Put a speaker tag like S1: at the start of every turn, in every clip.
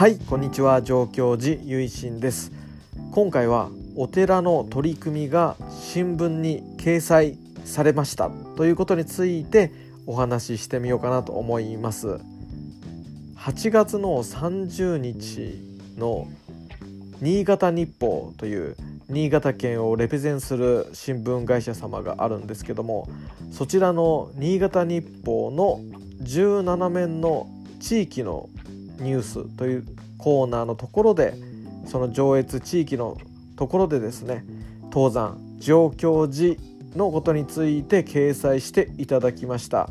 S1: はいこんにちは。上京寺ゆいしんです。今回はお寺の取り組みが新聞に掲載されました。ということについてお話ししてみようかなと思います。8月の30日の新潟日報という新潟県をレペゼンする新聞会社様があるんですけどもそちらの新潟日報の17面の地域のニュースというコーナーのところでその上越地域のところでですね登山上京寺のことについて掲載していただきました。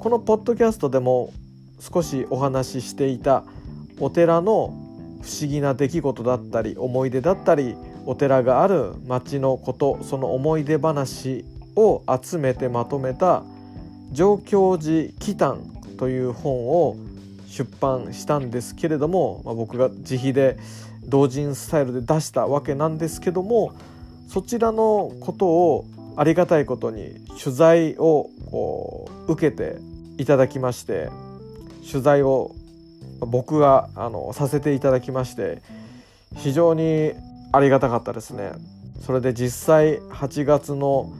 S1: このポッドキャストでも少しお話ししていたお寺の不思議な出来事だったり思い出だったりお寺がある町のことその思い出話を集めてまとめた「上京寺祈祷」という本を出版したんですけれども、まあ、僕が自費で同人スタイルで出したわけなんですけどもそちらのことをありがたいことに取材を受けていただきまして取材を僕があのさせていただきまして非常にありがたかったですね。それで実際8月の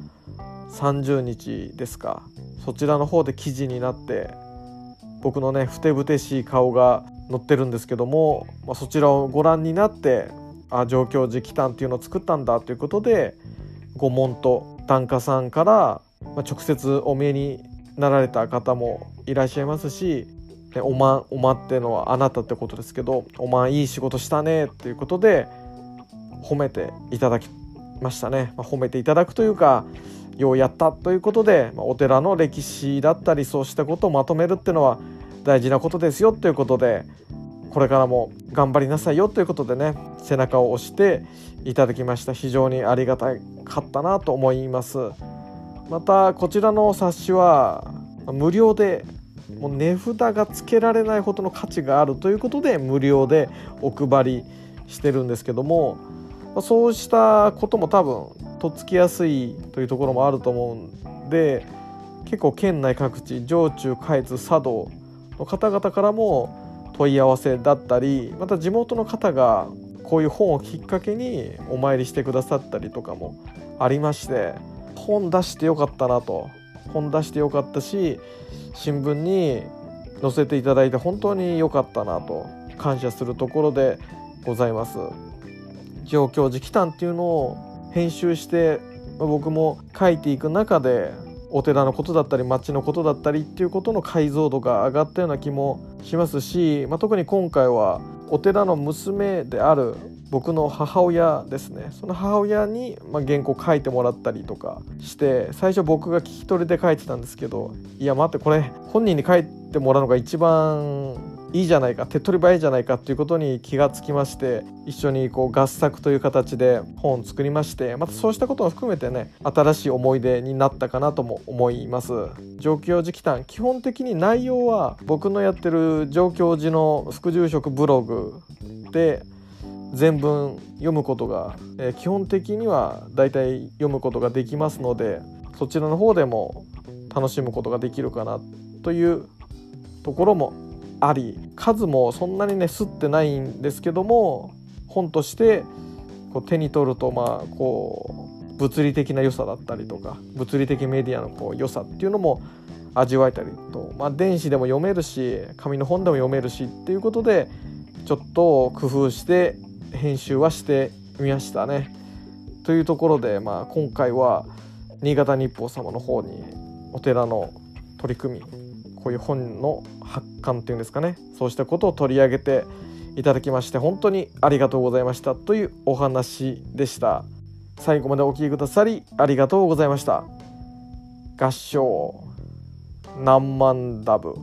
S1: 30日ですかそちらの方で記事になって僕のねふてぶてしい顔が載ってるんですけども、まあ、そちらをご覧になってあ上京寺祈祷っていうのを作ったんだということで御門と檀家さんから、まあ、直接お見えになられた方もいらっしゃいますし「おまんおま」ってのはあなたってことですけど「おまんいい仕事したね」っていうことで褒めていただきましたね、まあ、褒めていただくというかようやったということで、ま、お寺の歴史だったりそうしたことをまとめるっていうのは大事なことですよということでこれからも頑張りなさいよということでね背中を押していただきました。非常にありがたかったなと思います。またこちらの冊子は無料でもう値札がつけられないほどの価値があるということで無料でお配りしてるんですけどもまそうしたことも多分とっつきやすいというところもあると思うんで結構県内各地上中下越茶道の方々からも問い合わせだったりまた地元の方がこういう本をきっかけにお参りしてくださったりとかもありまして本出してよかったなと本出してよかったし新聞に載せていただいて本当に良かったなと感謝するところでございます。上京寺祈祷っていうのを編集して僕も書いていく中でお寺のことだったり町のことだったりっていうことの解像度が上がったような気もしますし、まあ、特に今回はお寺の娘である僕の母親ですね。その母親に、ま原稿書いてもらったりとかして最初僕が聞き取りで書いてたんですけどいや待ってこれ本人に書いてもらうのが一番いいじゃないか手っ取り早いじゃないかっていうことに気がつきまして一緒にこう合作という形で本を作りましてまたそうしたことも含めてね新しい思い出になったかなとも思います。上京寺祈祷基本的に内容は僕のやってる上京寺の副住職ブログで全文読むことが、え、基本的にはだいたい読むことができますのでそちらの方でも楽しむことができるかなというところもあり数もそんなにねすってないんですけども本としてこう手に取るとまあこう物理的な良さだったりとか物理的メディアのこう良さっていうのも味わえたりと、まあ、電子でも読めるし紙の本でも読めるしっていうことでちょっと工夫して編集はしてみましたね。というところで、まあ、今回は新潟日報様の方にお寺の取り組みこういう本の発刊っていうんですかね。そうしたことを取り上げていただきまして本当にありがとうございましたというお話でした。最後までお聴きくださりありがとうございました。合唱何万ダブ。